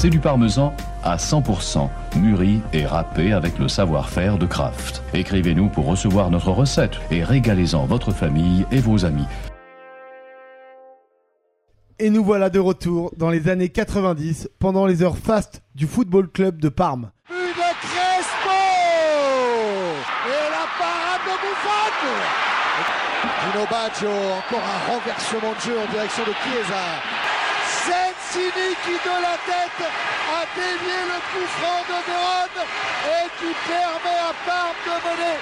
C'est du parmesan à 100%, mûri et râpé avec le savoir-faire de Kraft. Écrivez-nous pour recevoir notre recette et régalez-en votre famille et vos amis. Et nous voilà de retour dans les années 90, pendant les heures fastes du Football Club de Parme. De Crespo Et la parade de Buffon Gino Baggio, encore un renversement de jeu en direction de Chiesa. Sensini qui de la tête a dévié le coup franc de et qui permet à Parme de mener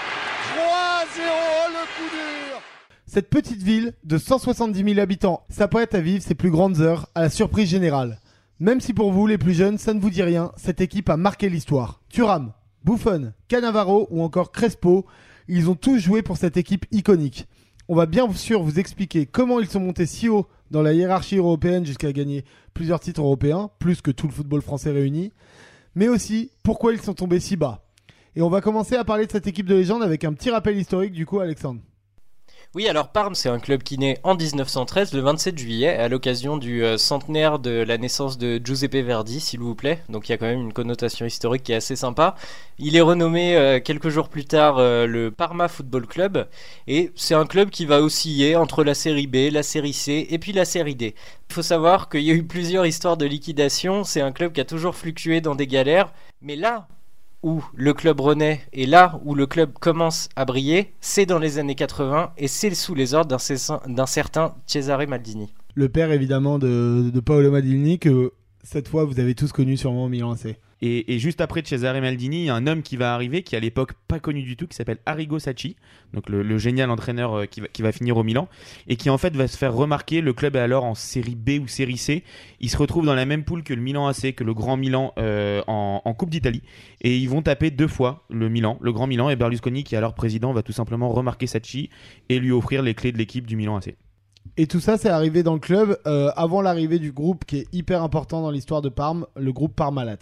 3-0 le coup dur. Cette petite ville de 170 000 habitants s'apprête à vivre ses plus grandes heures à la surprise générale. Même si pour vous, les plus jeunes, ça ne vous dit rien, cette équipe a marqué l'histoire. Thuram, Buffon, Cannavaro ou encore Crespo, ils ont tous joué pour cette équipe iconique. On va bien sûr vous expliquer comment ils sont montés si haut dans la hiérarchie européenne jusqu'à gagner plusieurs titres européens, plus que tout le football français réuni, mais aussi pourquoi ils sont tombés si bas? Et on va commencer à parler de cette équipe de légende avec un petit rappel historique du coup, Alexandre. Oui, alors Parme, c'est un club qui naît en 1913, le 27 juillet, à l'occasion du euh, centenaire de la naissance de Giuseppe Verdi, s'il vous plaît. Donc il y a quand même une connotation historique qui est assez sympa. Il est renommé euh, quelques jours plus tard euh, le Parma Football Club, et c'est un club qui va osciller entre la série B, la série C et puis la série D. Il faut savoir qu'il y a eu plusieurs histoires de liquidation, c'est un club qui a toujours fluctué dans des galères, mais là, où le club renaît et là où le club commence à briller, c'est dans les années 80 et c'est sous les ordres d'un certain Cesare Maldini. Le père évidemment de, Paolo Maldini que cette fois vous avez tous connu sûrement au Milan AC. Et, juste après Cesare Maldini, il y a un homme qui va arriver, qui à l'époque pas connu du tout, qui s'appelle Arrigo Sacchi, donc le, génial entraîneur euh, qui va, qui va finir au Milan, et qui en fait va se faire remarquer. Le club est alors en série B ou série C. Il se retrouve dans la même poule que le Milan AC, que le Grand Milan euh, en, en Coupe d'Italie, et ils vont taper deux fois le Milan, le Grand Milan, et Berlusconi, qui est alors président, va tout simplement remarquer Sacchi et lui offrir les clés de l'équipe du Milan AC. Et tout ça, c'est arrivé dans le club euh, avant l'arrivée du groupe qui est hyper important dans l'histoire de Parme, le groupe Parmalat.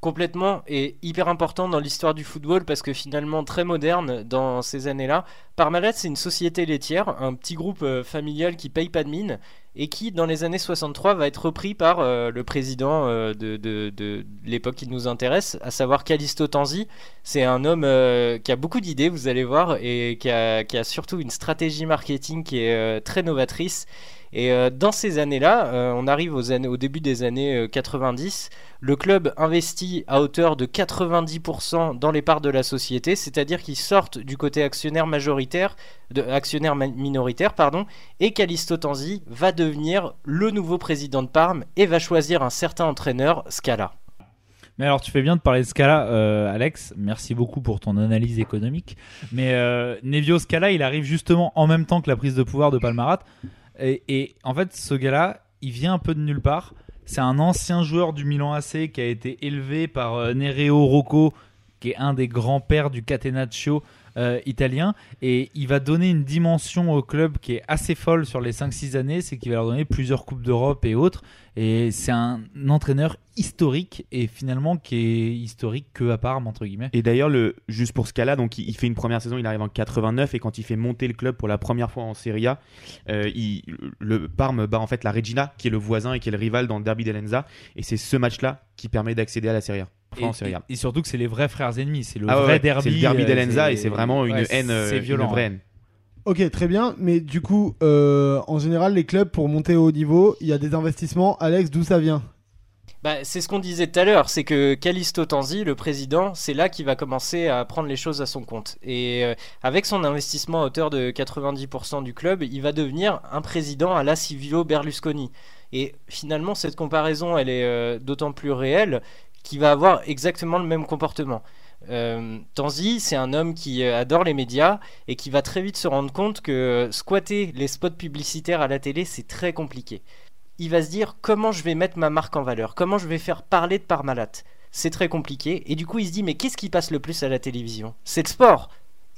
Complètement et hyper important dans l'histoire du football parce que finalement très moderne dans ces années-là. Parmalat, c'est une société laitière, un petit groupe euh, familial qui paye pas de mine et qui, dans les années 63, va être repris par euh, le président euh, de, de- de l'époque qui nous intéresse, à savoir Callisto Tanzi. C'est un homme qui a beaucoup d'idées, vous allez voir, et qui a, qui a surtout une stratégie marketing qui est très novatrice. Et euh, dans ces années-là, euh, on arrive au début des années euh, 90, le club investit à hauteur de 90% dans les parts de la société, c'est-à-dire qu'ils sortent du côté actionnaire majoritaire, actionnaire minoritaire, pardon, et Callisto Tanzi va devenir le nouveau président de Parme et va choisir un certain entraîneur, Scala. Mais alors, tu fais bien de parler de Scala, euh, Alex. Merci beaucoup pour ton analyse économique. Mais euh, Nevio Scala, il arrive justement en même temps que la prise de pouvoir de Palmarat. Et, en fait, ce gars-là, il vient un peu de nulle part. C'est un ancien joueur du Milan AC qui a été élevé par euh, Nereo Rocco, qui est un des grands-pères du Catenaccio euh, italien. Et il va donner une dimension au club qui est assez folle sur les 5-6 années. C'est qu'il va leur donner plusieurs Coupes d'Europe et autres. Et c'est un entraîneur historique et finalement qui est historique que à Parme, entre guillemets. Et d'ailleurs, le, juste pour ce cas-là, donc il, fait une première saison, il arrive en 89 et quand il fait monter le club pour la première fois en Serie A, euh, il- le Parme bat en fait la Regina, qui est le voisin et qui est le rival dans le derby d'Elenza, et c'est ce match-là qui permet d'accéder à la Serie A. Et, surtout que c'est les vrais frères ennemis. C'est le Ah ouais, vrai ouais, derby. c'est le derby euh, d'Elenza et c'est vraiment une ouais, haine, euh, C'est une violent. vraie haine. Ok, très bien. Mais du coup, euh, en général, les clubs, pour monter au haut niveau, il y a des investissements. Alex, d'où ça vient? Bah, c'est ce qu'on disait tout à l'heure, c'est que Callisto Tanzi, le président, c'est là qu'il va commencer à prendre les choses à son compte. Et euh, avec son investissement à hauteur de 90% du club, il va devenir un président à la Silvio Berlusconi. Et finalement, cette comparaison, elle est euh, d'autant plus réelle qu'il va avoir exactement le même comportement. Euh, Tanzi, c'est un homme qui euh, adore les médias et qui va très vite se rendre compte que euh, squatter les spots publicitaires à la télé, c'est très compliqué il va se dire comment je vais mettre ma marque en valeur, comment je vais faire parler de Parmalat? C'est très compliqué. Et du coup, il se dit mais qu'est-ce qui passe le plus à la télévision? C'est le sport.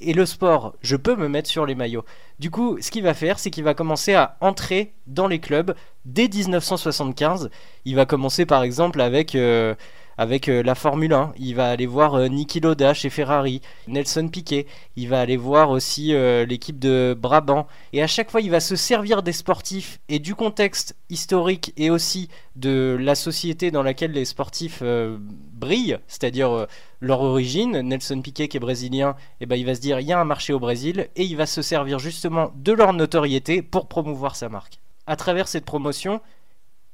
Et le sport, je peux me mettre sur les maillots. Du coup, ce qu'il va faire, c'est qu'il va commencer à entrer dans les clubs dès 1975. Il va commencer par exemple avec, euh, avec euh, la Formule 1. Il va aller voir euh, Niki Loda chez Ferrari, Nelson Piquet. Il va aller voir aussi euh, l'équipe de Brabant. Et à chaque fois, il va se servir des sportifs et du contexte historique et aussi de la société dans laquelle les sportifs brillent, c'est-à-dire leur origine. Nelson Piquet qui est brésilien, et ben, il va se dire il y a un marché au Brésil et il va se servir justement de leur notoriété pour promouvoir sa marque. À travers cette promotion,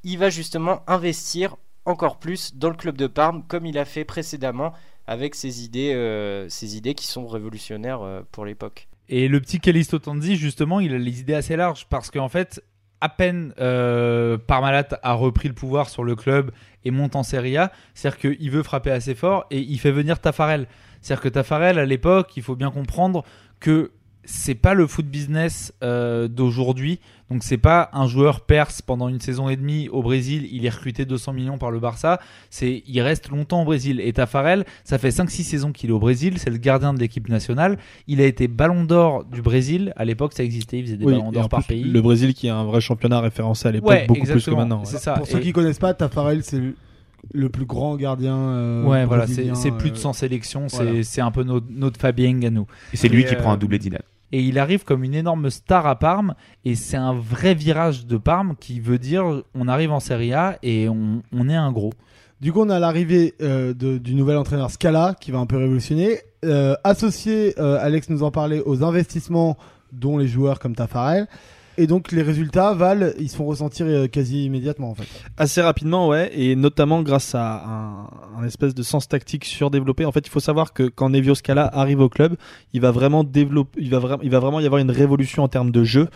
il va justement investir encore plus dans le club de Parme comme il a fait précédemment avec ses idées, euh, ses idées qui sont révolutionnaires euh, pour l'époque. Et le petit Callisto Tanzi, justement, il a les idées assez larges parce qu'en fait, à peine euh, Parmalat a repris le pouvoir sur le club et monte en Serie A, c'est-à-dire qu'il veut frapper assez fort et il fait venir Tafarel. C'est-à-dire que Tafarel, à l'époque, il faut bien comprendre que c'est pas le foot business euh, d'aujourd'hui. Donc c'est pas un joueur perse pendant une saison et demie au Brésil, il est recruté 200 millions par le Barça, c'est il reste longtemps au Brésil et Tafarel, ça fait 5 6 saisons qu'il est au Brésil, c'est le gardien de l'équipe nationale, il a été ballon d'or du Brésil, à l'époque ça existait, il faisait des ballons d'or par pays. Le Brésil qui est un vrai championnat référencé à l'époque beaucoup plus que maintenant. C'est ça. Pour ceux qui connaissent pas Tafarel, c'est le plus grand gardien. Euh, ouais, voilà, c'est plus de 100 sélections, c'est un peu notre, notre Fabien à nous. Et c'est lui qui prend un doublé d'Idal et il arrive comme une énorme star à Parme et c'est un vrai virage de Parme qui veut dire on arrive en Serie A et on, est un gros. Du coup, on a l'arrivée euh, du nouvel entraîneur Scala qui va un peu révolutionner. Euh, associé, euh, Alex nous en parlait, aux investissements dont les joueurs comme Tafarel. Et donc les résultats, Val, ils se font ressentir euh, quasi immédiatement en fait. Assez rapidement, ouais, et notamment grâce à un, espèce de sens tactique surdéveloppé. En fait, il faut savoir que quand Nevio Scala arrive au club, il va vraiment développer, il va, vraiment, il va vraiment y avoir une révolution en termes de jeu.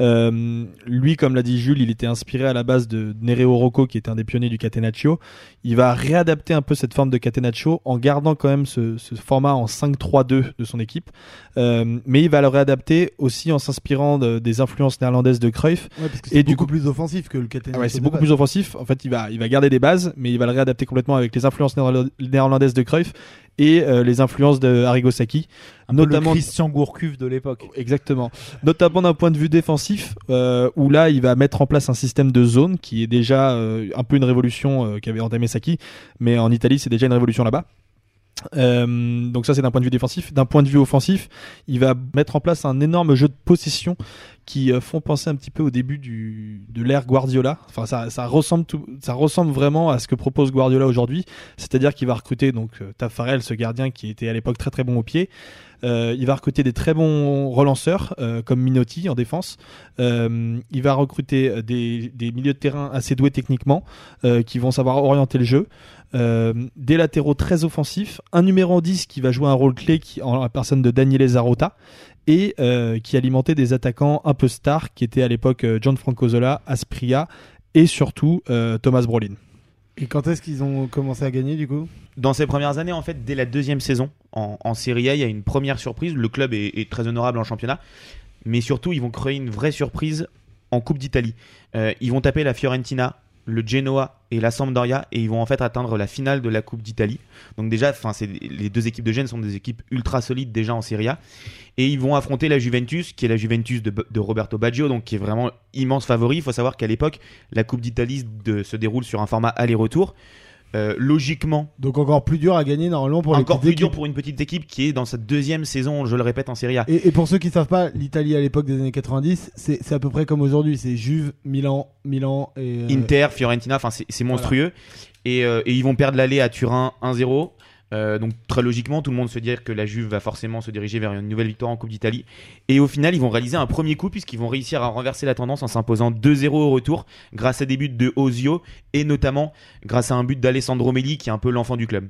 Euh, lui, comme l'a dit Jules, il était inspiré à la base de Nereo Rocco, qui était un des pionniers du catenaccio. Il va réadapter un peu cette forme de catenaccio en gardant quand même ce, ce format en 5-3-2 de son équipe. Euh, mais il va le réadapter aussi en s'inspirant de, des influences néerlandaises de Cruyff. Ouais, parce que c'est beaucoup plus offensif que le catenaccio. Ah ouais, c'est beaucoup plus offensif. En fait, il va, il va garder des bases, mais il va le réadapter complètement avec les influences néerlandaises de Cruyff et euh, les influences de Arrigo Sacchi, notamment le Christian Gourcuff de l'époque. Exactement. Notamment d'un point de vue défensif, euh, où là il va mettre en place un système de zone qui est déjà euh, un peu une révolution qu'avait entamé Sacchi, mais en Italie c'est déjà une révolution là-bas. Donc ça c'est d'un point de vue défensif. D'un point de vue offensif, il va mettre en place un énorme jeu de possession qui euh, font penser un petit peu au début de l'ère Guardiola. Enfin ça, ressemble vraiment à ce que propose Guardiola aujourd'hui. C'est-à-dire qu'il va recruter donc euh, Tafarel, ce gardien qui était à l'époque très très bon au pied. Euh, il va recruter des très bons relanceurs comme Minotti en défense. Il va recruter des, milieux de terrain assez doués techniquement qui vont savoir orienter le jeu. Des latéraux très offensifs, un numéro 10 qui va jouer un rôle clé en la personne de Daniele Zarota et euh, qui alimentait des attaquants un peu stars qui étaient à l'époque euh, John Francozola, Aspria et surtout Thomas Brolin. Et quand est-ce qu'ils ont commencé à gagner du coup? Dans ces premières années, en fait, dès la deuxième saison en, en Serie A, il y a une première surprise. Le club est, est, très honorable en championnat, mais surtout, ils vont créer une vraie surprise en Coupe d'Italie. ils vont taper la Fiorentina le Genoa et la Sampdoria et ils vont en fait atteindre la finale de la Coupe d'Italie. Donc déjà, les deux équipes de Gênes sont des équipes ultra solides déjà en Serie A et ils vont affronter la Juventus, qui est la Juventus de, Roberto Baggio, donc qui est vraiment immense favori. Il faut savoir qu'à l'époque, la Coupe d'Italie se déroule sur un format aller-retour. Euh, logiquement. Donc encore plus dur à gagner normalement pour encore plus dur pour une petite équipe qui est dans sa deuxième saison, je le répète, en Serie A. Et, pour ceux qui ne savent pas, l'Italie à l'époque des années 90, c'est à peu près comme aujourd'hui. C'est Juve, Milan, Milan et euh, Inter, Fiorentina. Enfin, c'est monstrueux. Et, euh, et, ils vont perdre l'aller à Turin 1-0. Euh, donc très logiquement, tout le monde se dit que la Juve va forcément se diriger vers une nouvelle victoire en Coupe d'Italie. Et au final, ils vont réaliser un premier coup puisqu'ils vont réussir à renverser la tendance en s'imposant 2-0 au retour grâce à des buts de Ozio et notamment grâce à un but d'Alessandro Melli qui est un peu l'enfant du club.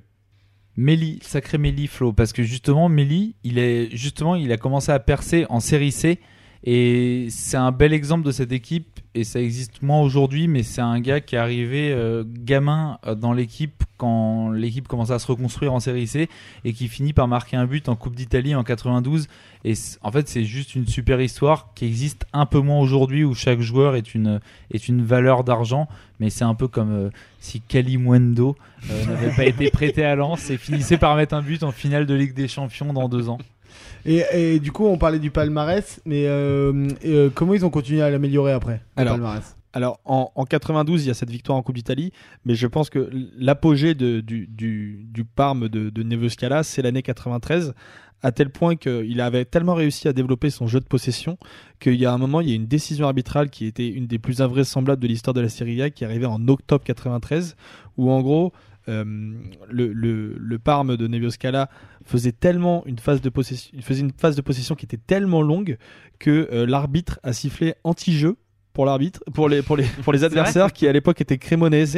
Melli, sacré Melli Flo, parce que justement Melli, il est justement il a commencé à percer en série C et c'est un bel exemple de cette équipe et ça existe moins aujourd'hui, mais c'est un gars qui est arrivé euh, gamin euh, dans l'équipe quand l'équipe commençait à se reconstruire en série C et qui finit par marquer un but en Coupe d'Italie en 92. Et en fait, c'est juste une super histoire qui existe un peu moins aujourd'hui où chaque joueur est une, valeur d'argent. Mais c'est un peu comme euh, si Kalimundo n'avait pas été prêté à Lens et finissait par mettre un but en finale de Ligue des Champions dans deux ans. Et, du coup, on parlait du palmarès, mais euh, euh, comment ils ont continué à l'améliorer après Alors, Alors en, en 92, il y a cette victoire en Coupe d'Italie, mais je pense que l'apogée du, du, du Parme de, de c'est l'année 93, à tel point qu'il avait tellement réussi à développer son jeu de possession qu'il y a un moment, il y a une décision arbitrale qui était une des plus invraisemblables de l'histoire de la Serie A, qui arrivait en octobre 93, où en gros, le, le, le Parme de Nevio Scala faisait tellement une phase de possession, il faisait une phase de possession qui était tellement longue que euh, l'arbitre a sifflé anti-jeu pour l'arbitre, pour les, pour les, pour les adversaires qui à l'époque étaient Cremonese.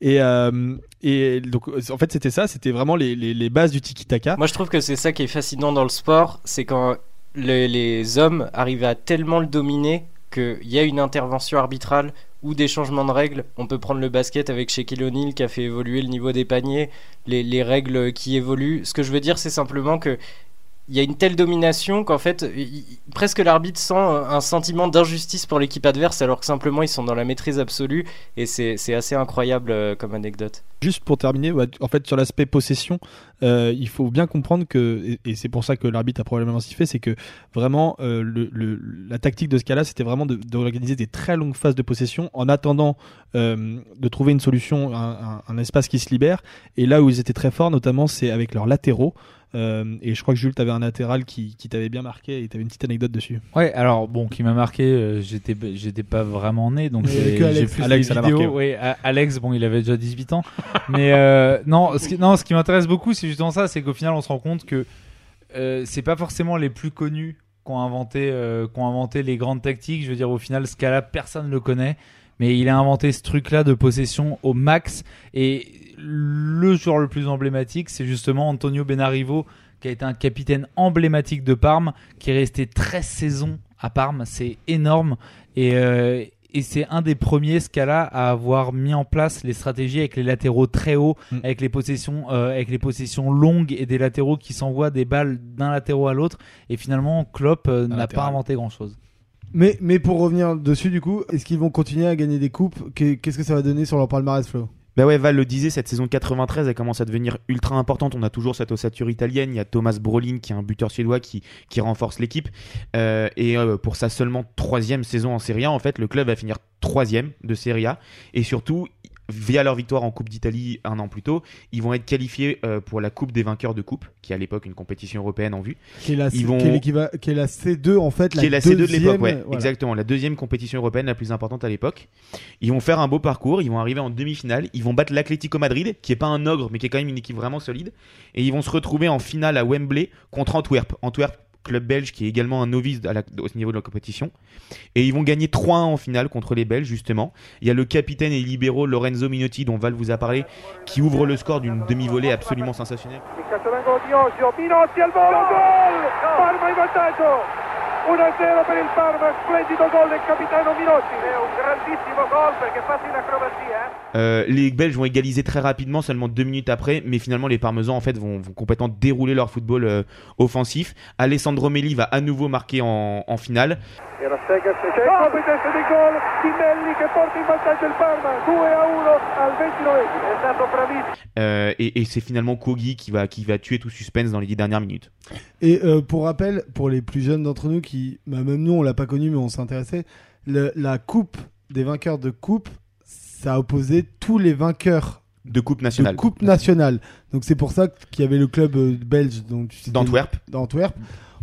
Et, euh, et donc, en fait, c'était ça, c'était vraiment les, les, les bases du tiki-taka. Moi, je trouve que c'est ça qui est fascinant dans le sport, c'est quand le- les hommes arrivent à tellement le dominer qu'il y a une intervention arbitrale ou des changements de règles. On peut prendre le basket avec Shaquille O'Neal qui a fait évoluer le niveau des paniers, les, les règles qui évoluent. Ce que je veux dire, c'est simplement que il y a une telle domination qu'en fait, presque l'arbitre sent un sentiment d'injustice pour l'équipe adverse, alors que simplement ils sont dans la maîtrise absolue, et c'est assez incroyable euh, comme anecdote. Juste pour terminer, en fait, sur l'aspect possession, euh, il faut bien comprendre que, et, c'est pour ça que l'arbitre a probablement sifflé, c'est que vraiment, euh, la tactique de ce cas-là, c'était vraiment de- d'organiser des très longues phases de possession en attendant euh, de trouver une solution, un espace qui se libère. Et là où ils étaient très forts, notamment, c'est avec leurs latéraux. Euh, et je crois que Jules, tu avais un latéral qui, qui t'avait bien marqué et tu avais une petite anecdote dessus. Ouais, alors bon, qui m'a marqué, euh, j'étais j'étais pas vraiment né, donc j'ai plus Alex, l'a vidéos. marqué, Oui, A- Alex, bon, il avait déjà 18 ans, mais euh, non, ce qui, non, ce qui m'intéresse beaucoup, c'est justement ça, c'est qu'au final, on se rend compte que euh, c'est pas forcément les plus connus qui ont inventé, euh, qui ont inventé les grandes tactiques. Je veux dire, au final, ce cas-là, personne ne le connaît. Mais il a inventé ce truc-là de possession au max. Et le joueur le plus emblématique, c'est justement Antonio Benarivo, qui a été un capitaine emblématique de Parme, qui est resté 13 saisons à Parme. C'est énorme. Et, euh, et c'est un des premiers, ce cas-là, à avoir mis en place les stratégies avec les latéraux très hauts, Mm. avec, les possessions, euh, avec les possessions longues et des latéraux qui s'envoient des balles d'un latéraux à l'autre. Et finalement, Klopp euh, n'a pas inventé grand-chose. Mais, mais pour revenir dessus, du coup, est-ce qu'ils vont continuer à gagner des coupes? Qu'est- Qu'est-ce que ça va donner sur leur palmarès, Flo? Bah ouais, Val le disait, cette saison 93, elle commence à devenir ultra importante. On a toujours cette ossature italienne. Il y a Thomas Brolin, qui est un buteur suédois, qui, qui renforce l'équipe. Euh, et euh, pour sa seulement troisième saison en Serie A, en fait, le club va finir troisième de Serie A. Et surtout, via leur victoire en Coupe d'Italie un an plus tôt, ils vont être qualifiés euh, pour la Coupe des vainqueurs de Coupe, qui est à l'époque une compétition européenne en vue. qui est, la, Ils vont- qui, est l'équiva- qui est la C2 en fait, qui est la C2 de l'époque, deuxième, ouais, voilà. exactement, la deuxième compétition européenne la plus importante à l'époque. Ils vont faire un beau parcours, ils vont arriver en demi-finale, ils vont battre l'Atlético Madrid, qui est pas un ogre, mais qui est quand même une équipe vraiment solide, et ils vont se retrouver en finale à Wembley contre Antwerp. Antwerp, club belge qui est également un novice au niveau de la compétition, et ils vont gagner 3-1 en finale contre les Belges justement. Il y a le capitaine et libéraux Lorenzo Minotti, dont Val vous a parlé, qui ouvre le score d'une demi-volée absolument sensationnelle. Il calciotangolo di Osio, Minotti al volo, gol! Parma in vantaggio! 1-0 per il Parma, splendido gol del capitano Minotti. È un grandissimo gol perché fa in acrobatia, eh? Euh, les Belges vont égaliser très rapidement, seulement deux minutes après, mais finalement les Parmesans en fait vont, vont complètement dérouler leur football euh, offensif. Alessandro Melli va à nouveau marquer en, en finale. Era Segas, c'è il colpo in testa di gol di Melli che porta in vantaggio il Parma, 2 a 1 al 29 È stato bravissimo. Euh, et et c'est finalement Kogi qui va, qui va tuer tout suspense dans les dix dernières minutes. Et euh, pour rappel, pour les plus jeunes d'entre nous qui, bah, même nous on l'a pas connu mais on s'intéressait, la coupe des vainqueurs de coupe, ça a opposé tous les vainqueurs De Coupe de nationale. coupe nationale. Donc c'est pour ça qu'il y avait le club euh, belge D'Antwerp. d'Antwerp.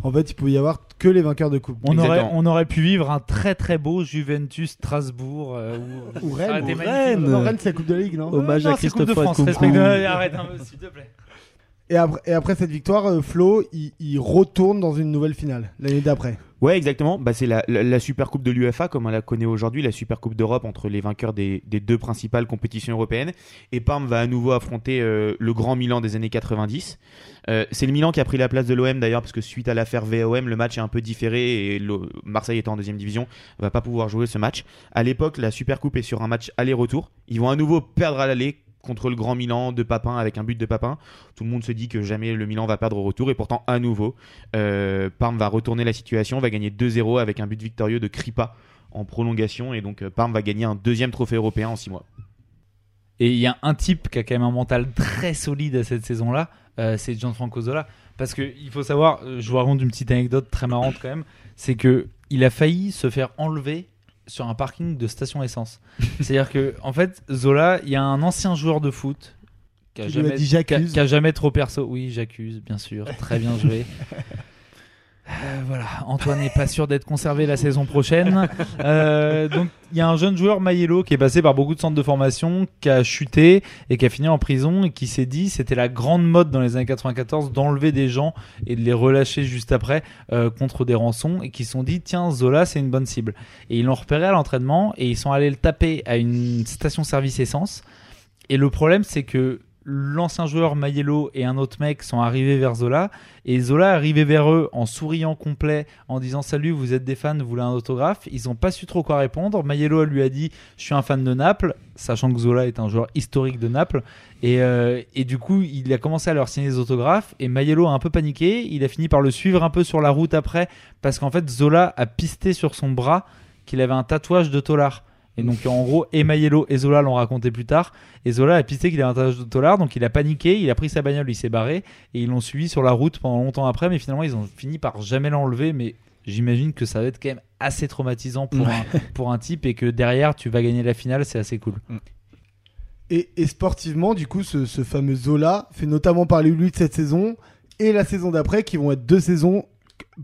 En fait, il pouvait y avoir que les vainqueurs de coupe. On aurait, on aurait pu vivre un très très beau Juventus Strasbourg euh, Ou Rennes. ou magnifique. Rennes. Non, Rennes, c'est la Coupe de la Ligue, non? Hommage Non, à Coupe de Christophe France, Arrête un peu, s'il te plaît. Et, après, et après cette victoire, euh, Flo, il, retourne dans une nouvelle finale l'année d'après. Ouais, exactement. Bah, c'est la, la, Super Coupe de l'UEFA, comme on la connaît aujourd'hui, la Super Coupe d'Europe entre les vainqueurs des, deux principales compétitions européennes. Et Parme va à nouveau affronter euh, le grand Milan des années 90. Euh, c'est le Milan qui a pris la place de l'OM d'ailleurs, parce que suite à l'affaire VOM, le match est un peu différé et le- Marseille étant en deuxième division, va pas pouvoir jouer ce match. À l'époque, la Super Coupe est sur un match aller-retour. Ils vont à nouveau perdre à l'aller contre le grand Milan de Papin avec un but de Papin. Tout le monde se dit que jamais le Milan va perdre au retour et pourtant à nouveau, euh, Parme va retourner la situation, va gagner 2-0 avec un but victorieux de Kripa en prolongation et donc euh, Parme va gagner un deuxième trophée européen en 6 mois. Et il y a un type qui a quand même un mental très solide à cette saison-là, euh, c'est Gianfranco Zola. Parce que il faut savoir, je vous raconte une petite anecdote très marrante quand même, c'est que il a failli se faire enlever sur un parking de station essence. C'est-à-dire que, en fait, Zola, il y a un ancien joueur de foot qui a, jamais, dit qui a- j'accuse. qui a jamais trop perso. Oui, j'accuse, bien sûr. Très bien joué. Euh, voilà, Antoine n'est pas sûr d'être conservé la saison prochaine. Euh, donc, il y a un jeune joueur, Mayello, qui est passé par beaucoup de centres de formation, qui a chuté et qui a fini en prison et qui s'est dit c'était la grande mode dans les années 94 d'enlever des gens et de les relâcher juste après euh, contre des rançons et qui se sont dit tiens, Zola, c'est une bonne cible. Et ils l'ont repéré à l'entraînement et ils sont allés le taper à une station-service essence. Et le problème, c'est que l'ancien joueur Mayello et un autre mec sont arrivés vers Zola et Zola est arrivé vers eux en souriant complet en disant salut vous êtes des fans vous voulez un autographe. Ils ont pas su trop quoi répondre. Mayello lui a dit je suis un fan de Naples sachant que Zola est un joueur historique de Naples. Et, euh, et du coup il a commencé à leur signer des autographes et Mayello a un peu paniqué. Il a fini par le suivre un peu sur la route après parce qu'en fait Zola a pisté sur son bras qu'il avait un tatouage de Tolar et donc en gros, et Mayello et Zola l'ont raconté plus tard. Et Zola a pisté qu'il avait un tatouage de Tolar, donc il a paniqué, il a pris sa bagnole, il s'est barré, et ils l'ont suivi sur la route pendant longtemps après, mais finalement ils ont fini par jamais l'enlever. Mais j'imagine que ça va être quand même assez traumatisant pour, un, pour un type, et que derrière tu vas gagner la finale, c'est assez cool. Et, et sportivement, du coup, ce, ce fameux Zola fait notamment parler de lui de cette saison et la saison d'après, qui vont être deux saisons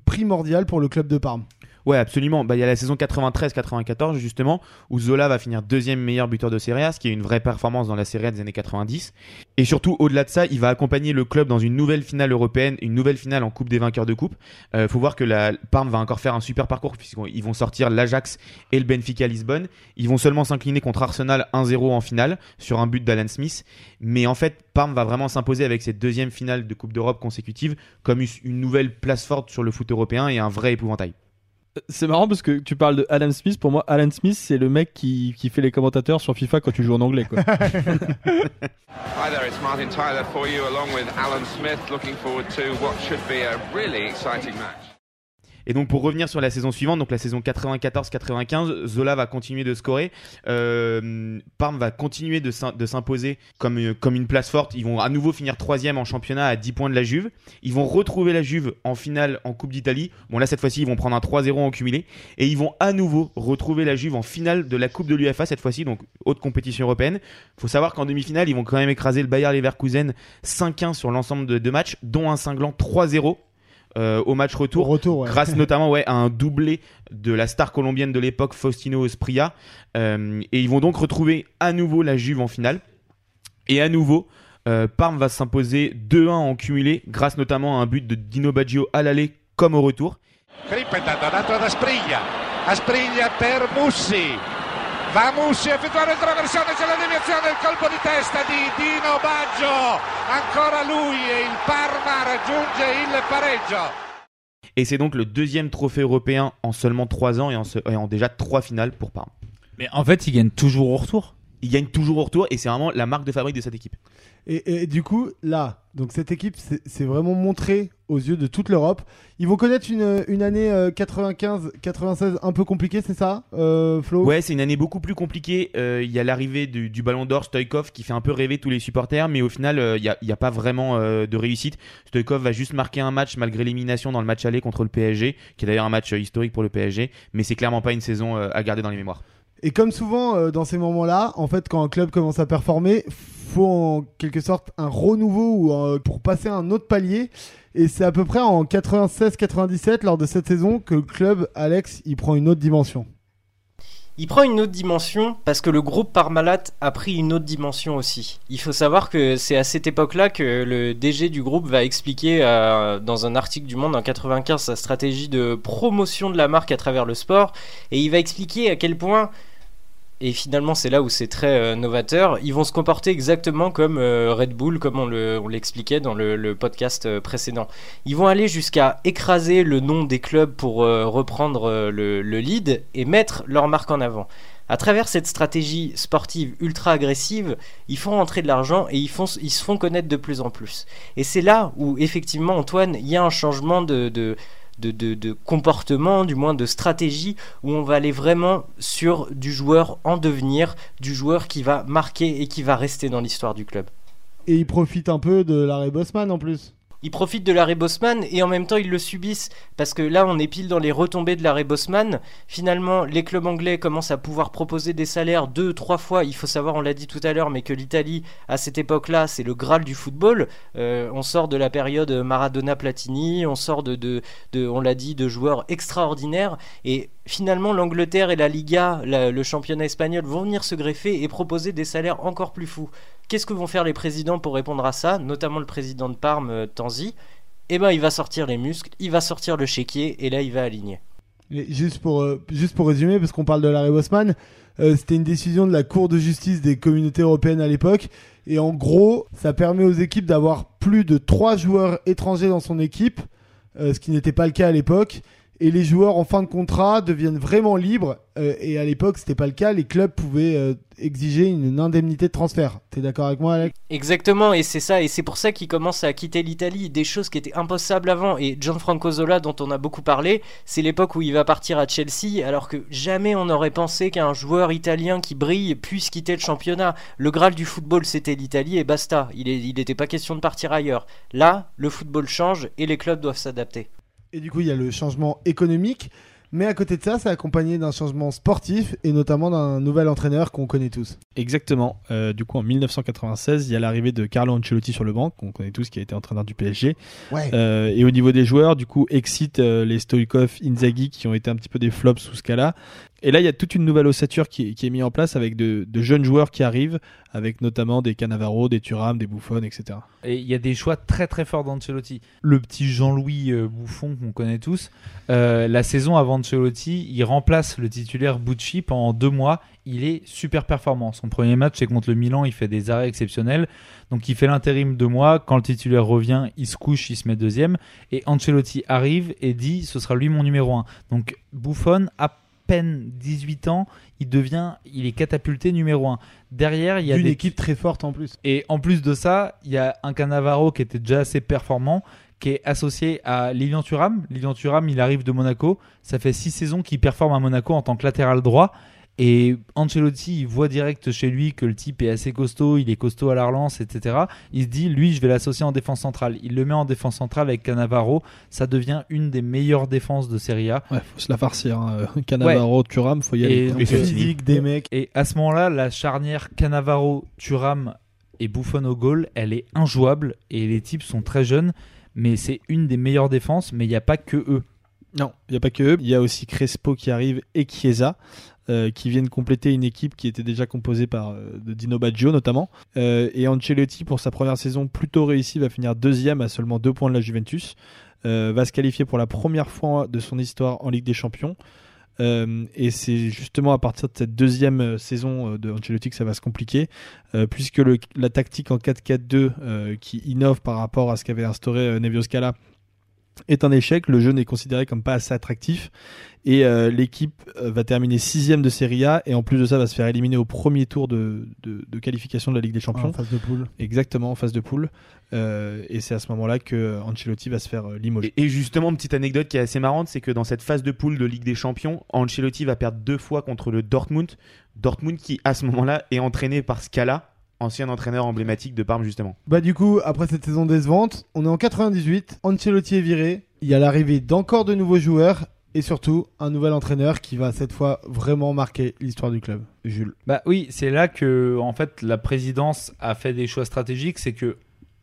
primordiales pour le club de Parme. Ouais, absolument. Bah, il y a la saison 93-94 justement où Zola va finir deuxième meilleur buteur de Serie A, ce qui est une vraie performance dans la Serie A des années 90. Et surtout, au-delà de ça, il va accompagner le club dans une nouvelle finale européenne, une nouvelle finale en Coupe des vainqueurs de coupe. Euh, faut voir que la Parme va encore faire un super parcours puisqu'ils vont sortir l'Ajax et le Benfica Lisbonne. Ils vont seulement s'incliner contre Arsenal 1-0 en finale sur un but d'Alan Smith. Mais en fait, Parme va vraiment s'imposer avec cette deuxième finale de Coupe d'Europe consécutive comme une nouvelle place forte sur le foot européen et un vrai épouvantail. C'est marrant parce que tu parles de Alan Smith. Pour moi, Alan Smith, c'est le mec qui, qui fait les commentateurs sur FIFA quand tu joues en anglais. Quoi. Hi there, it's Martin Tyler for you, along with Alan Smith. Looking forward to what should be a really exciting match. Et donc pour revenir sur la saison suivante, donc la saison 94-95, Zola va continuer de scorer. Euh, Parme va continuer de s'im- de s'imposer comme, euh, comme une place forte. Ils vont à nouveau finir troisième en championnat à 10 points de la Juve. Ils vont retrouver la Juve en finale en Coupe d'Italie. Bon là cette fois-ci ils vont prendre un 3-0 en cumulé. Et ils vont à nouveau retrouver la Juve en finale de la Coupe de l'UFA cette fois-ci, donc haute compétition européenne. faut savoir qu'en demi-finale ils vont quand même écraser le Bayer Leverkusen 5-1 sur l'ensemble de matchs, dont un cinglant 3-0 euh, au match Au retour ouais. grâce notamment ouais, à un doublé de la star colombienne de l'époque, Faustino Espria. Euh, et ils vont donc retrouver à nouveau la Juve en finale. Et à nouveau, euh, Parme va s'imposer 2-1 en cumulé, grâce notamment à un but de Dino Baggio à l'aller comme au retour. Aspriglia per Mussi. Va Mussi a effettuare il traversone, c'è la deviazione, il colpo di testa di Dino Baggio. Ancora lui e il Parma raggiunge il pareggio. Et c'est donc le deuxième trophée européen en seulement 3 ans et en, se- et en déjà 3 finales pour Parme. Mais en fait, ils gagnent toujours au retour. Il gagne toujours au retour et c'est vraiment la marque de fabrique de cette équipe. Et, du coup, là, donc cette équipe, c'est vraiment montré aux yeux de toute l'Europe. Ils vont connaître une, année 95-96 un peu compliquée, c'est ça, euh, Flo? Ouais, c'est une année beaucoup plus compliquée. Euh, Il y a l'arrivée du, Ballon d'Or Stoïkov qui fait un peu rêver tous les supporters, mais au final, euh, il n'y a, pas vraiment euh, de réussite. Stoïkov va juste marquer un match malgré l'élimination dans le match aller contre le PSG, qui est d'ailleurs un match euh, historique pour le PSG, mais c'est clairement pas une saison euh, à garder dans les mémoires. Et comme souvent euh, dans ces moments-là, en fait, quand un club commence à performer, faut en quelque sorte un renouveau ou pour passer à un autre palier. Et c'est à peu près en 96-97, lors de cette saison, que le club, Alex, il prend une autre dimension. Il prend une autre dimension parce que le groupe Parmalat a pris une autre dimension aussi. Il faut savoir que c'est à cette époque-là que le DG du groupe va expliquer euh, dans un article du Monde en 95 sa stratégie de promotion de la marque à travers le sport et il va expliquer à quel point et finalement c'est là où c'est très euh, novateur, ils vont se comporter exactement comme euh, Red Bull comme on le- on l'expliquait dans le, podcast euh, précédent. Ils vont aller jusqu'à écraser le nom des clubs pour reprendre le, le lead et mettre leur marque en avant. À travers cette stratégie sportive ultra agressive, ils font rentrer de l'argent et ils, se font connaître de plus en plus. Et c'est là où effectivement, Antoine, il y a un changement de, de, comportement, du moins de stratégie, où on va aller vraiment sur du joueur en devenir, du joueur qui va marquer et qui va rester dans l'histoire du club. Et il profite un peu de l'arrêt Bosman en plus. Il ils profitent de l'arrêt Bosman et en même temps ils le subissent parce que là on est pile dans les retombées de l'arrêt Bosman. Finalement, les clubs anglais commencent à pouvoir proposer des salaires deux, trois fois. Il faut savoir, on l'a dit tout à l'heure, mais que l'Italie à cette époque-là, c'est le graal du football. Euh, on sort de la période Maradona-Platini, on sort de, de on l'a dit, de joueurs extraordinaires et finalement l'Angleterre et la Liga, le championnat espagnol vont venir se greffer et proposer des salaires encore plus fous. Qu'est-ce que vont faire les présidents pour répondre à ça, notamment le président de Parme, euh, Tanzi? Eh ben, il va sortir les muscles, il va sortir le chéquier et là, il va aligner. juste pour euh, juste pour résumer, parce qu'on parle de l'arrêt Bosman, euh, c'était une décision de la Cour de justice des communautés européennes à l'époque. Et en gros, ça permet aux équipes d'avoir plus de 3 joueurs étrangers dans son équipe, ce qui n'était pas le cas à l'époque et les joueurs en fin de contrat deviennent vraiment libres. Euh, et à l'époque, c'était pas le cas. Les clubs pouvaient euh, exiger une, indemnité de transfert. T'es d'accord avec moi, Alex? Exactement, et c'est ça, et c'est pour ça qu'ils commencent à quitter l'Italie. Des choses qui étaient impossibles avant. Et Gianfranco Zola, dont on a beaucoup parlé, c'est l'époque où il va partir à Chelsea, alors que jamais on n'aurait pensé qu'un joueur italien qui brille puisse quitter le championnat. Le Graal du football, c'était l'Italie, et basta. Il n'était pas question de partir ailleurs. Là, le football change et les clubs doivent s'adapter. Et du coup, il y a le changement économique. Mais à côté de ça, c'est accompagné d'un changement sportif et notamment d'un nouvel entraîneur qu'on connaît tous. Exactement. Euh, du coup, en 1996, il y a l'arrivée de Carlo Ancelotti sur le banc, qu'on connaît tous, qui a été entraîneur du PSG. Ouais. Euh, et au niveau des joueurs, du coup, excite euh, les Stoikov, Inzaghi, qui ont été un petit peu des flops sous ce cas-là. Et là, il y a toute une nouvelle ossature qui, est mise en place avec de, jeunes joueurs qui arrivent, avec notamment des Cannavaro, des Thuram, des Buffon, etc. Et il y a des choix très très forts d'Ancelotti. Le petit Jean-Louis euh, Bouffon qu'on connaît tous, euh, la saison avant Ancelotti, il remplace le titulaire Bucci pendant deux mois. Il est super performant. Son premier match, c'est contre le Milan, il fait des arrêts exceptionnels. Donc il fait l'intérim deux mois. Quand le titulaire revient, il se couche, il se met deuxième. Et Ancelotti arrive et dit ce sera lui mon numéro un. Donc Buffon a peine 18 ans, il devient, il est catapulté numéro 1. Derrière, il y a une des... équipe très forte en plus. Et en plus de ça, il y a un Canavaro qui était déjà assez performant, qui est associé à Lilian Thuram. Lilian Thuram, il arrive de Monaco. Ça fait 6 saisons qu'il performe à Monaco en tant que latéral droit. Et Ancelotti, il voit direct chez lui que le type est assez costaud, il est costaud à la relance, etc. Il se dit, lui, je vais l'associer en défense centrale. Il le met en défense centrale avec Cannavaro. Ça devient une des meilleures défenses de Serie A. Ouais, faut se la farcir. Hein. Cannavaro, Thuram, faut y aller. Et, physique des mecs. Et à ce moment-là, la charnière Cannavaro, Thuram et Buffon au goal, elle est injouable. Et les types sont très jeunes. Mais c'est une des meilleures défenses. Mais il n'y a pas que eux. Non, il n'y a pas que eux. Il y a aussi Crespo qui arrive et Chiesa. Euh, qui viennent compléter une équipe qui était déjà composée par euh, de Dino Baggio notamment. Euh, et Ancelotti, pour sa première saison plutôt réussie, va finir deuxième à seulement deux points de la Juventus. va se qualifier pour la première fois de son histoire en Ligue des Champions. et c'est justement à partir de cette deuxième saison de Ancelotti que ça va se compliquer, puisque la tactique en 4-4-2 qui innove par rapport à ce qu'avait instauré Nevio Scala est un échec. Le jeu n'est considéré comme pas assez attractif et euh, l'équipe euh, va terminer sixième de Serie A et en plus de ça va se faire éliminer au premier tour de, de, qualification de la Ligue des Champions. en phase de poule. Exactement, en phase de poule. Euh, et c'est à ce moment-là que Ancelotti va se faire limoger. Et, justement, petite anecdote qui est assez marrante, c'est que dans cette phase de poule de Ligue des Champions, Ancelotti va perdre deux fois contre le Dortmund. Dortmund qui à ce moment-là est entraîné par Scala ancien entraîneur emblématique de Parme justement. Bah du coup, après cette saison décevante, on est en 98, Ancelotti est viré, il y a l'arrivée d'encore de nouveaux joueurs et surtout un nouvel entraîneur qui va cette fois vraiment marquer l'histoire du club. Jules. Bah oui, c'est là que en fait la présidence a fait des choix stratégiques, c'est que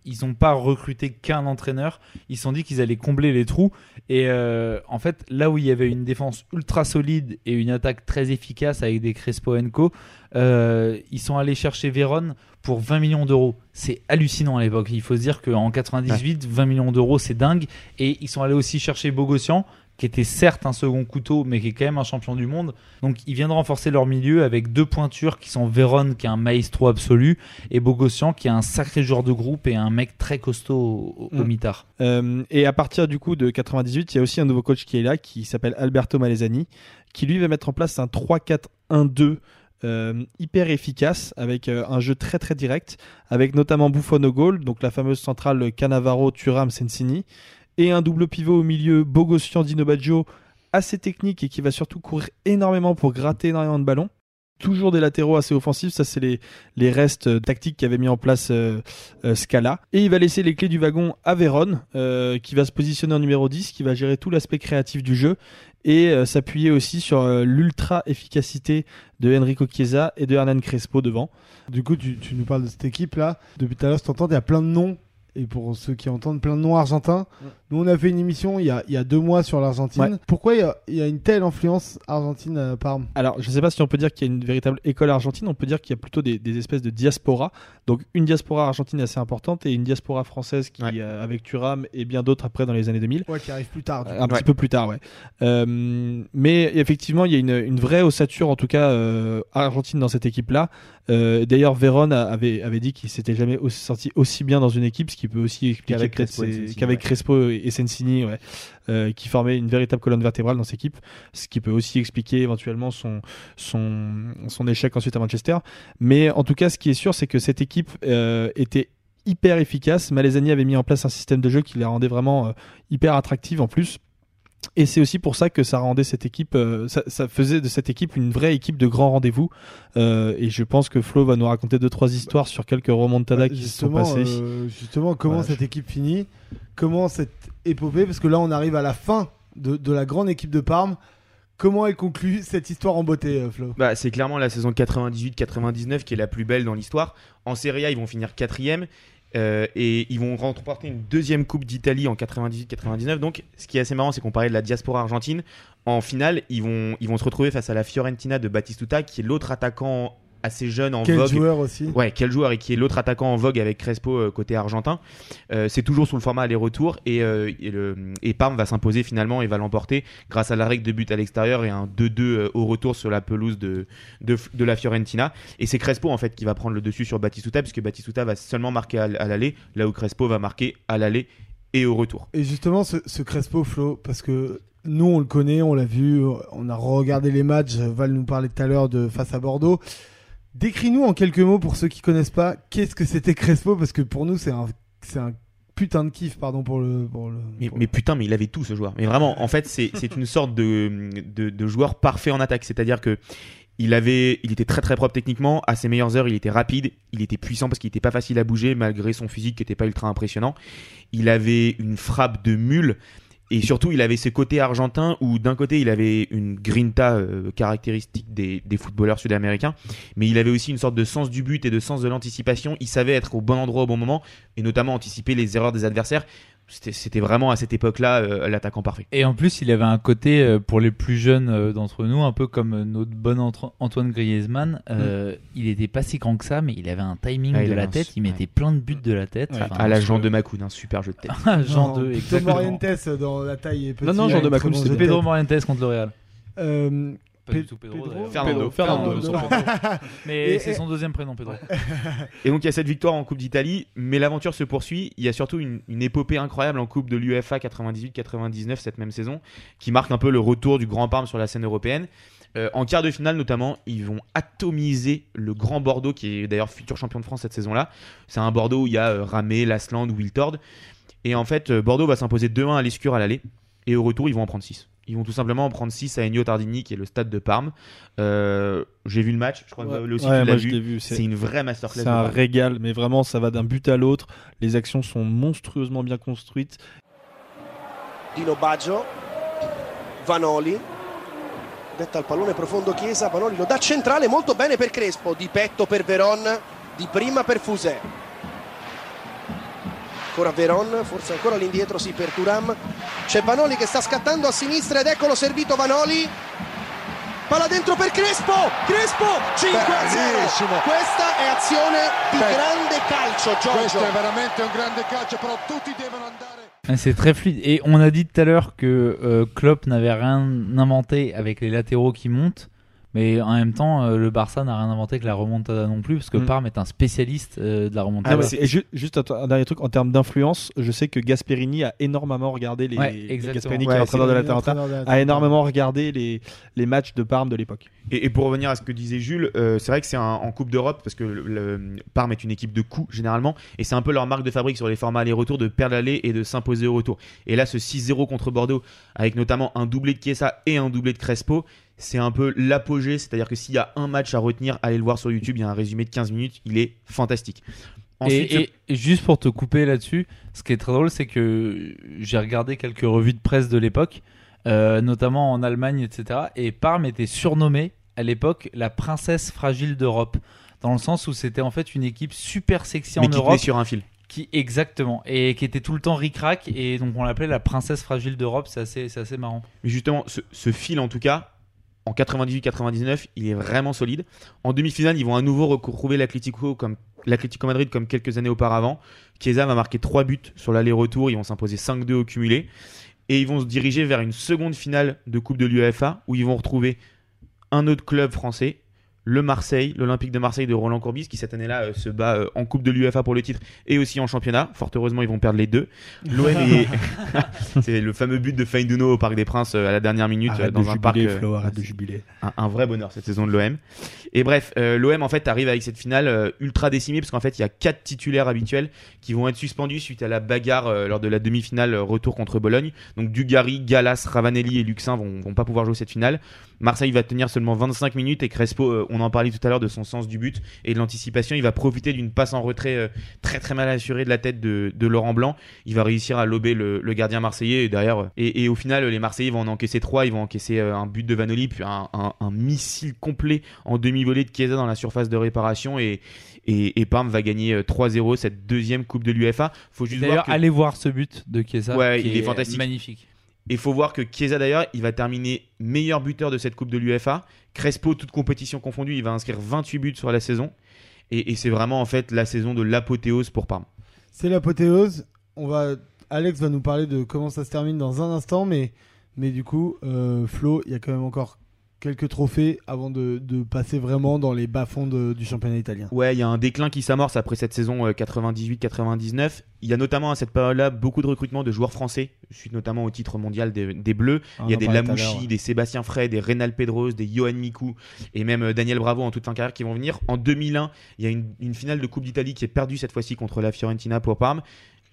ils n'ont pas recruté qu'un entraîneur, ils se sont dit qu'ils allaient combler les trous. Et euh, en fait, là où il y avait une défense ultra solide et une attaque très efficace avec des Crespo Co, euh, ils sont allés chercher Véron pour 20 millions d'euros. C'est hallucinant à l'époque. Il faut se dire qu'en 98, 20 millions d'euros, c'est dingue. Et ils sont allés aussi chercher Bogossian, qui était certes un second couteau, mais qui est quand même un champion du monde. Donc ils viennent renforcer leur milieu avec deux pointures qui sont Véron, qui est un maestro absolu, et Bogossian, qui est un sacré joueur de groupe et un mec très costaud au, mm. mitard. Euh, et à partir du coup de 98, il y a aussi un nouveau coach qui est là, qui s'appelle Alberto Malesani, qui lui va mettre en place un 3-4-1-2 euh, hyper efficace avec euh, un jeu très très direct avec notamment Buffon au goal donc la fameuse centrale Cannavaro Thuram Sensini et un double pivot au milieu Bogossian Dino Baggio assez technique et qui va surtout courir énormément pour gratter énormément de ballons toujours des latéraux assez offensifs. Ça, c'est les, restes euh, tactiques qu'avait mis en place euh, euh, Scala. Et il va laisser les clés du wagon à Véron, euh, qui va se positionner en numéro 10, qui va gérer tout l'aspect créatif du jeu et s'appuyer aussi sur l'ultra efficacité de Enrico Chiesa et de Hernan Crespo devant. Du coup, tu, tu nous parles de cette équipe-là. Depuis tout à l'heure, si t'entends, il y a plein de noms. Et pour ceux qui entendent plein de noms argentins, nous on a fait une émission il y a, il y a deux mois sur l'Argentine. Ouais. Pourquoi il y, a, il y a une telle influence argentine à Parme Alors, je ne sais pas si on peut dire qu'il y a une véritable école argentine, on peut dire qu'il y a plutôt des, des espèces de diaspora. Donc, une diaspora argentine assez importante et une diaspora française qui, Ouais. euh, avec Thuram et bien d'autres après dans les années 2000. Ouais, qui arrive plus tard. du Un petit peu plus tard, ouais. Euh, mais effectivement, il y a une, une vraie ossature, en tout cas, euh, argentine dans cette équipe-là. Euh, D'ailleurs, Véron avait, avait dit qu'il s'était jamais aussi, sorti aussi bien dans une équipe, ce qui peut aussi expliquer Qu'avec Crespo. Crespo et Sensini, ouais, euh, qui formaient une véritable colonne vertébrale dans cette équipe, ce qui peut aussi expliquer éventuellement son, son, son échec ensuite à Manchester. Mais en tout cas, ce qui est sûr, c'est que cette équipe euh, était hyper efficace. Malesani avait mis en place un système de jeu qui la rendait vraiment euh, hyper attractive en plus. Et c'est aussi pour ça que ça rendait cette équipe, euh, ça, ça faisait de cette équipe une vraie équipe de grands rendez-vous. Euh, et je pense que Flo va nous raconter deux trois histoires sur quelques remontadas Bah, qui se sont justement, passées. euh, justement, comment Voilà, cette je- équipe finit Comment cette épopée Parce que là, on arrive à la fin de, de la grande équipe de Parme. Comment elle conclut cette histoire en beauté, euh, Flo? Bah, c'est clairement la saison 98-99 qui est la plus belle dans l'histoire. En Serie A, ils vont finir quatrième euh, et ils vont remporter une deuxième Coupe d'Italie en 98-99. Donc, ce qui est assez marrant, c'est qu'on parlait de la diaspora argentine. En finale, ils vont, ils vont se retrouver face à la Fiorentina de Batistuta, qui est l'autre attaquant assez jeune en Quel vogue. joueur aussi Ouais, quel joueur et qui est l'autre attaquant en vogue avec Crespo euh, côté argentin. Euh, c'est toujours sous le format aller-retour et, euh, et, le- et Parme va s'imposer finalement et va l'emporter grâce à la règle de but à l'extérieur et un 2-2 euh, au retour sur la pelouse de, de, de la Fiorentina. Et c'est Crespo en fait qui va prendre le dessus sur Batistuta puisque Batistuta va seulement marquer à, à l'aller là où Crespo va marquer à l'aller et au retour. Et justement, ce, ce Crespo, Flo, parce que nous, on le connaît, on l'a vu, on a regardé les matchs. Val nous parlait tout à l'heure de face à Bordeaux. Décris-nous en quelques mots, pour ceux qui connaissent pas, qu'est-ce que c'était Crespo, parce que pour nous, c'est un, c'est un putain de kiff, pardon pour le. Pour le Mais, pour- mais putain, mais il avait tout ce joueur. Mais vraiment, en fait, c'est c'est une sorte de, de, de joueur parfait en attaque. C'est-à-dire que il avait, il était très très propre techniquement. À ses meilleures heures, il était rapide, il était puissant parce qu'il était pas facile à bouger malgré son physique qui était pas ultra impressionnant. Il avait une frappe de mule. Et surtout, il avait ce côté argentin où d'un côté, il avait une grinta euh, caractéristique des footballeurs sud-américains, mais il avait aussi une sorte de sens du but et de sens de l'anticipation. Il savait être au bon endroit au bon moment, et notamment anticiper les erreurs des adversaires. C'était vraiment à cette époque-là euh, l'attaquant parfait. Et en plus, il avait un côté euh, pour les plus jeunes euh, d'entre nous, un peu comme euh, notre bon Anto- Antoine Griezmann. euh, Il était pas si grand que ça, mais il avait un timing. Ah, de la tête. Il mettait plein de buts de la tête. Ouais. Enfin, à la je- Jean de Macoun, un super jeu de tête. Jean Non, 2, Tom exactement. Morientes dans la taille est petit. Non, non, Jean de un Macoun, c'était de Pedro. Morientes contre le Real. Pas Pe- du tout Pedro. Pedro. Fernando. Fernando, Fernando, Fernando. Mais Et- c'est son deuxième prénom, Pedro. Et donc il y a cette victoire en Coupe d'Italie, mais l'aventure se poursuit. Il y a surtout une, une épopée incroyable en Coupe de l'UEFA 98-99 cette même saison, qui marque un peu le retour du Grand Parme sur la scène européenne. Euh, en quart de finale notamment, ils vont atomiser le Grand Bordeaux, qui est d'ailleurs futur champion de France cette saison-là. C'est un Bordeaux où il y a euh, Ramé, Lasland, Wiltord. Et en fait, euh, Bordeaux va s'imposer 2-1 à l'Escure à l'aller. Et au retour, ils vont en prendre 6. Ils vont tout simplement en prendre 6 à Ennio Tardini, qui est le stade de Parme. Euh, J'ai vu le match, je crois que Ouais. aussi Ouais, tu l'as vu. vu. C'est une vraie masterclass. C'est un régal, mais vraiment, ça va d'un but à l'autre. Les actions sont monstrueusement bien construites. Dino Baggio, Vanoli, detta al pallone profondo Chiesa, Vanoli lo dà centrale molto bene per Crespo, di petto per Veron, di prima per Fusè. Ancora Veron, forse ancora all'indietro sì per Turam. C'è Vanoli che sta scattando a sinistra ed eccolo servito Vanoli. Palla dentro per Crespo, Crespo 5 a 0. Bellissimo. Questa è azione di Beh, grande calcio, Questo Giorgio. è veramente un grande calcio, però tutti devono andare. Ah, C'est très fluide. Et on a dit tout à l'heure que euh, Klopp n'avait rien inventé avec les latéraux qui montent. Mais en même temps, euh, le Barça n'a rien inventé avec la remontada non plus, parce que Mm. Parme est un spécialiste euh, de la Ah, remontada. ouais, et ju- juste un, dernier truc en termes d'influence, je sais que Gasperini a énormément regardé les. Ouais. Gasperini, Ouais, qui est de l'Atalanta, a énormément regardé les, les matchs de Parme de l'époque. Et, et pour revenir à ce que disait Jules, euh, c'est vrai que c'est en Coupe d'Europe, parce que le, le- Parme est une équipe de coups généralement, et c'est un peu leur marque de fabrique sur les formats aller-retour de perdre l'aller et de s'imposer au retour. Et là, ce 6-0 contre Bordeaux, avec notamment un doublé de Chiesa et un doublé de Crespo, c'est un peu l'apogée, c'est-à-dire que s'il y a un match à retenir, allez le voir sur YouTube, il y a un résumé de 15 minutes, il est fantastique. Ensuite, et, et- et juste pour te couper là-dessus, ce qui est très drôle, c'est que j'ai regardé quelques revues de presse de l'époque, euh, notamment en Allemagne, etc. Et Parme était surnommée à l'époque la princesse fragile d'Europe, dans le sens où c'était en fait une équipe super sexy mais en qui Europe. sur un fil. Qui exactement et qui était tout le temps ric-rac et donc on l'appelait la princesse fragile d'Europe. C'est assez, assez marrant. Mais justement, ce, ce fil en tout cas, en 98-99, il est vraiment solide. En demi-finale, ils vont à nouveau retrouver l'Atlético l'Atlético Madrid comme quelques années auparavant. Chiesa va marquer 3 buts sur l'aller-retour, ils vont s'imposer 5-2 au cumulé et ils vont se diriger vers une seconde finale de Coupe de l'UEFA où ils vont retrouver un autre club français, le Marseille, l'Olympique de Marseille de Roland Courbis qui cette année-là euh, se bat euh, en Coupe de l'UEFA pour le titre et aussi en championnat. Fort heureusement, ils vont perdre les deux. L'OM est c'est le fameux but de Feinduno au Parc des Princes euh, à la dernière minute dans de un parc jubiler, Flo, arrête de jubiler. un, un vrai bonheur cette saison de l'OM. Et bref, l'OM en fait arrive avec cette finale ultra décimée parce qu'en fait il y a quatre titulaires habituels qui vont être suspendus suite à la bagarre lors de la demi-finale retour contre Bologne. Donc Dugarry, Galas, Ravanelli et Luxin vont, vont pas pouvoir jouer cette finale. Marseille va tenir seulement 25 minutes et Crespo, euh, on en parlait tout à l'heure de son sens du but et de l'anticipation, il va profiter d'une passe en retrait euh, très très mal assurée de la tête de, de Laurent Blanc. Il va réussir à lober le, le gardien marseillais et derrière euh, et, et au final les Marseillais vont en encaisser trois. Ils vont encaisser un but de Vanoli puis un, un- un missile complet en demi-volée de Chiesa dans la surface de réparation et et, et Parme va gagner euh, 3-0 cette deuxième coupe de l'UEFA. Faut juste D'ailleurs, que allez voir ce but de Chiesa. Ouais, qui il est fantastique. magnifique. Il faut voir que Chiesa d'ailleurs, il va terminer meilleur buteur de cette Coupe de l'UEFA. Crespo, toute compétition confondue, il va inscrire 28 buts sur la saison. Et, et c'est vraiment en fait la saison de l'apothéose pour Parme. C'est l'apothéose. On va, Alex va nous parler de comment ça se termine dans un instant, mais, mais du coup, euh, Flo, il y a quand même encore quelques trophées avant de, de passer vraiment dans les bas-fonds du championnat italien. Ouais, il y a un déclin qui s'amorce après cette saison euh, 98-99. Il y a notamment à cette période-là beaucoup de recrutements de joueurs français, suite notamment au titre mondial des, des Bleus. Ah, il y a des Lamouchi, des Sébastien Frey, des Reynal Pedros, des Johan Mikou et même euh, Daniel Bravo en toute fin de carrière qui vont venir. En 2001, il y a une, une finale de Coupe d'Italie qui est perdue cette fois-ci contre la Fiorentina pour Parme.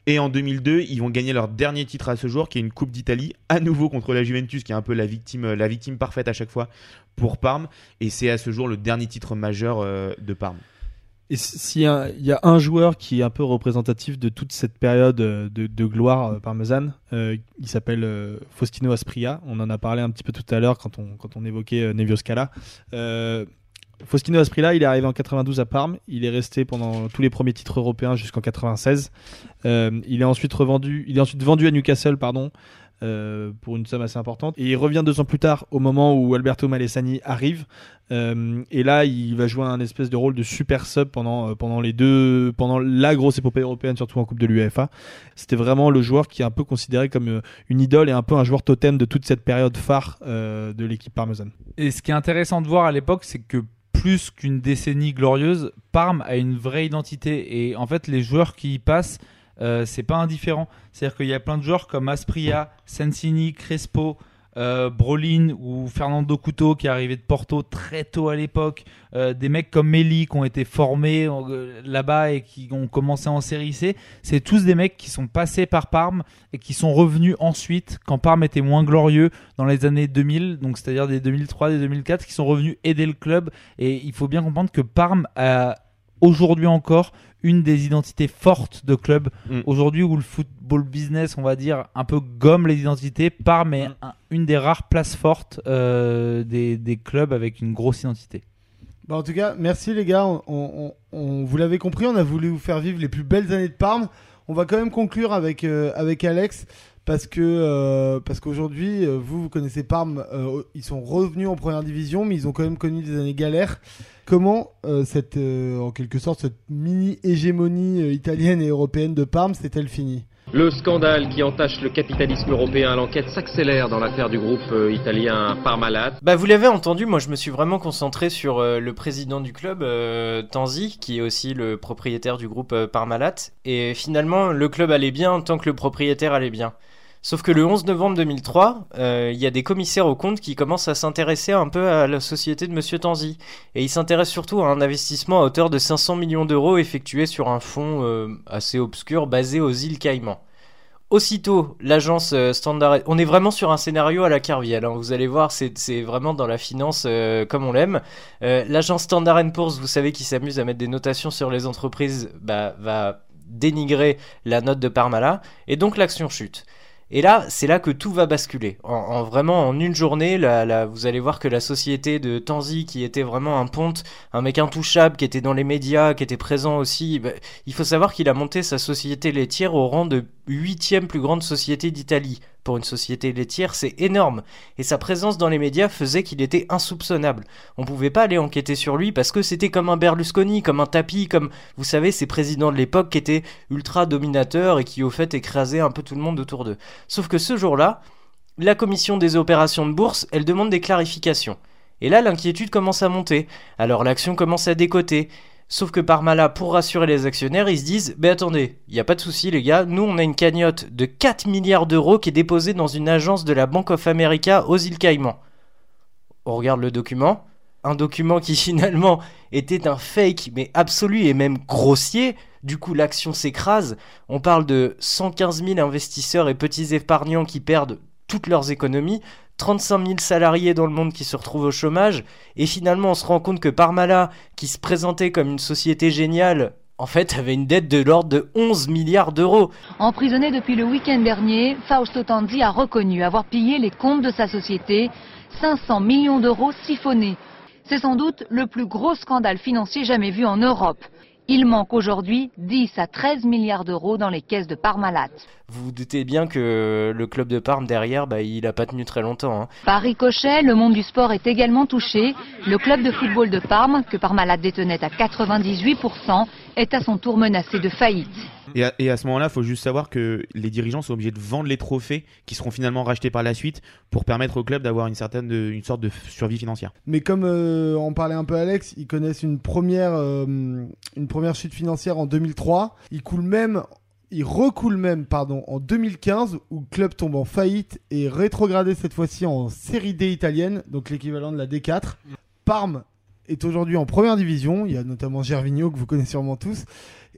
Et en 2002, ils vont gagner leur dernier titre à ce jour, qui est une Coupe d'Italie, à nouveau contre la Juventus, qui est un peu la victime, euh, la victime parfaite à chaque fois pour Parme. Et c'est à ce jour le dernier titre majeur euh, de Parme. Et s'il y, a- un joueur qui est un peu représentatif de toute cette période euh, de, gloire parmesane, il s'appelle Faustino Aspria. On en a parlé un petit peu tout à l'heure quand on, quand on évoquait euh, Nevio Scala. Faustino Aspria, il est arrivé en 92 à Parme. Il est resté pendant tous les premiers titres européens jusqu'en 96. Euh, il est ensuite revendu, il est ensuite vendu à Newcastle, pardon, euh, pour une somme assez importante. Et il revient deux ans plus tard, au moment où Alberto Malesani arrive. Euh, et là, il va jouer un espèce de rôle de super sub pendant, pendant les deux, pendant la grosse épopée européenne, surtout en Coupe de l'UEFA. C'était vraiment le joueur qui est un peu considéré comme une idole et un peu un joueur totem de toute cette période phare de l'équipe parmesane. Et ce qui est intéressant de voir à l'époque, c'est que plus qu'une décennie glorieuse, Parme a une vraie identité. Et en fait, les joueurs qui y passent, euh, c'est pas indifférent. C'est-à-dire qu'il y a plein de joueurs comme Aspria, Sensini, Crespo, euh, Brolin ou Fernando Couto qui est arrivé de Porto très tôt à l'époque. Euh, des mecs comme Meli qui ont été formés euh, là-bas et qui ont commencé en série C. C'est tous des mecs qui sont passés par Parme et qui sont revenus ensuite quand Parme était moins glorieux dans les années 2000, donc c'est-à-dire des 2003, des 2004, qui sont revenus aider le club. Et il faut bien comprendre que Parme a aujourd'hui encore une des identités fortes de club. Mm. Aujourd'hui où le football business, on va dire, un peu gomme les identités, Parme est un- une des rares places fortes euh, des, des clubs avec une grosse identité. Bah, en tout cas, merci les gars. On, on- on- vous l'avez compris, on a voulu vous faire vivre les plus belles années de Parme. On va quand même conclure avec, euh, avec Alex parce que euh, parce qu'aujourd'hui, euh, vous, vous connaissez Parme. euh, ils sont revenus en première division, mais ils ont quand même connu des années galères. Comment euh, cette, euh, en quelque sorte, cette mini hégémonie italienne et européenne de Parme s'est-elle finie? Le scandale qui entache le capitalisme européen, l'enquête s'accélère dans l'affaire du groupe euh, italien Parmalat. Bah vous l'avez entendu, moi je me suis vraiment concentré sur euh, le président du club, euh, Tanzi, qui est aussi le propriétaire du groupe euh, Parmalat. Et finalement, le club allait bien tant que le propriétaire allait bien. Sauf que le 11 novembre 2003, euh, il y a des commissaires aux comptes qui commencent à s'intéresser un peu à la société de Monsieur Tanzi. Et ils s'intéressent surtout à un investissement à hauteur de 500 millions d'euros effectué sur un fonds euh, assez obscur basé aux îles Caïmans. Aussitôt, l'agence euh, Standard, on est vraiment sur un scénario à la Carviel. Hein. Vous allez voir, c'est vraiment dans la finance comme on l'aime. L'agence Standard Poor's, vous savez, qui s'amuse à mettre des notations sur les entreprises, bah, va dénigrer la note de Parmalat, et donc l'action chute. Et là, c'est là que tout va basculer. En, en vraiment, en une journée, vous allez voir que la société de Tanzi, qui était vraiment un ponte, un mec intouchable, qui était dans les médias, qui était présent aussi, bah, il faut savoir qu'il a monté sa société laitière au rang de huitième plus grande société d'Italie. Pour une société laitière, c'est énorme. Et sa présence dans les médias faisait qu'il était insoupçonnable. On pouvait pas aller enquêter sur lui parce que c'était comme un Berlusconi, comme un tapis, comme, vous savez, ces présidents de l'époque qui étaient ultra dominateurs et qui au fait écrasaient un peu tout le monde autour d'eux. Sauf que ce jour-là, la commission des opérations de bourse, elle demande des clarifications. Et là, l'inquiétude commence à monter. Alors l'action commence à décoter. Sauf que Parmalat, pour rassurer les actionnaires, ils se disent Mais attendez, il n'y a pas de souci, les gars, nous on a une cagnotte de 4 milliards d'euros qui est déposée dans une agence de la Bank of America aux îles Caïmans. On regarde le document. Un document qui finalement était un fake, mais absolu et même grossier. Du coup, l'action s'écrase. On parle de 115 000 investisseurs et petits épargnants qui perdent toutes leurs économies. 35 000 salariés dans le monde qui se retrouvent au chômage, et finalement on se rend compte que Parmalat, qui se présentait comme une société géniale, en fait avait une dette de l'ordre de 11 milliards d'euros. Emprisonné depuis le week-end dernier, Fausto Tanzi a reconnu avoir pillé les comptes de sa société, 500 millions d'euros siphonnés. C'est sans doute le plus gros scandale financier jamais vu en Europe. Il manque aujourd'hui 10 à 13 milliards d'euros dans les caisses de Parmalat. Vous vous doutez bien que le club de Parme derrière, bah, il n'a pas tenu très longtemps. Hein. Par ricochet, le monde du sport est également touché. Le club de football de Parme, que Parmalat détenait à 98%, est à son tour menacé de faillite. Et à, et à ce moment-là, il faut juste savoir que les dirigeants sont obligés de vendre les trophées qui seront finalement rachetés par la suite pour permettre au club d'avoir une certaine, une sorte de survie financière. Mais comme euh, en parlait un peu Alex, ils connaissent une première, euh, une première chute financière en 2003. Ils coulent même il recoule même pardon, en 2015 où le club tombe en faillite et rétrogradé cette fois-ci en série D italienne, donc l'équivalent de la D4. Parme est aujourd'hui en première division, il y a notamment Gervinho que vous connaissez sûrement tous.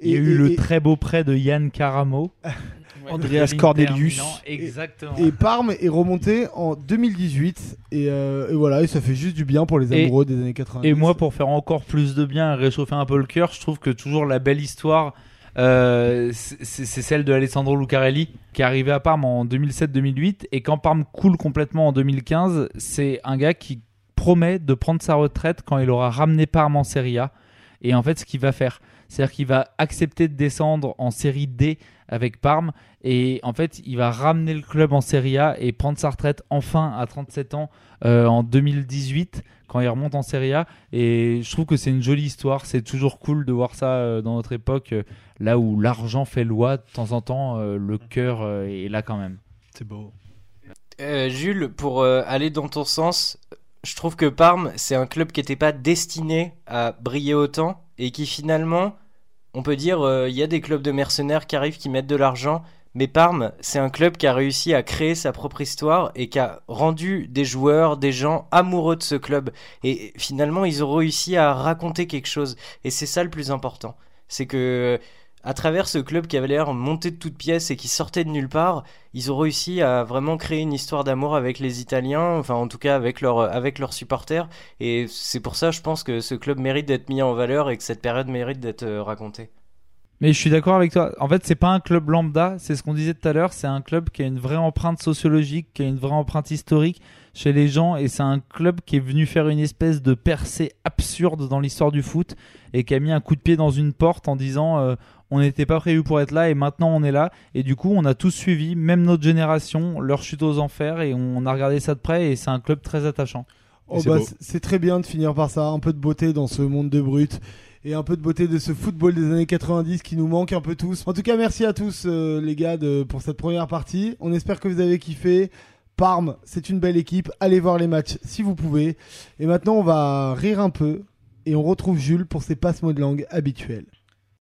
Il y a eu le très beau prêt de Yann Caramo. Andreas Cordelius. Exactement. Et Parme est remonté en 2018 et, euh, et voilà, et ça fait juste du bien pour les amoureux des années 80. Et moi, pour faire encore plus de bien et réchauffer un peu le cœur, je trouve que toujours la belle histoire, euh, c'est c'est celle de Alessandro Lucarelli, qui est arrivé à Parme en 2007-2008. Et quand Parme coule complètement en 2015, c'est un gars qui promet de prendre sa retraite quand il aura ramené Parme en Serie A. Et en fait, ce qu'il va faire, c'est-à-dire qu'il va accepter de descendre en Série D avec Parme. Et en fait, il va ramener le club en Serie A et prendre sa retraite enfin à 37 ans euh, en 2018 quand il remonte en Serie A. Et je trouve que c'est une jolie histoire. C'est toujours cool de voir ça euh, dans notre époque, euh, là où l'argent fait loi. De temps en temps, euh, le cœur euh, est là quand même. C'est beau. Euh, Jules, pour euh, aller dans ton sens, je trouve que Parme, c'est un club qui n'était pas destiné à briller autant et qui finalement, on peut dire, euh, il y a des clubs de mercenaires qui arrivent, qui mettent de l'argent, mais Parme, c'est un club qui a réussi à créer sa propre histoire et qui a rendu des joueurs, des gens amoureux de ce club. Et finalement, ils ont réussi à raconter quelque chose. Et c'est ça le plus important. C'est que, à travers ce club qui avait l'air monté de toutes pièces et qui sortait de nulle part, ils ont réussi à vraiment créer une histoire d'amour avec les Italiens, enfin en tout cas avec, avec leurs supporters. Et c'est pour ça, je pense que ce club mérite d'être mis en valeur et que cette période mérite d'être euh, racontée. Mais je suis d'accord avec toi. En fait, c'est pas un club lambda, c'est ce qu'on disait tout à l'heure. C'est un club qui a une vraie empreinte sociologique, qui a une vraie empreinte historique chez les gens, et c'est un club qui est venu faire une espèce de percée absurde dans l'histoire du foot et qui a mis un coup de pied dans une porte en disant euh, on n'était pas prévu pour être là et maintenant on est là. Et du coup, on a tous suivi, même notre génération, leur chute aux enfers et on a regardé ça de près et c'est un club très attachant. Oh bah, c'est- très bien de finir par ça, un peu de beauté dans ce monde de brut et un peu de beauté de ce football des années 90 qui nous manque un peu tous. En tout cas, merci à tous euh, les gars de, pour cette première partie. On espère que vous avez kiffé. Parme, c'est une belle équipe. Allez voir les matchs si vous pouvez. Et maintenant, on va rire un peu et on retrouve Jules pour ses passes mots de langue habituels.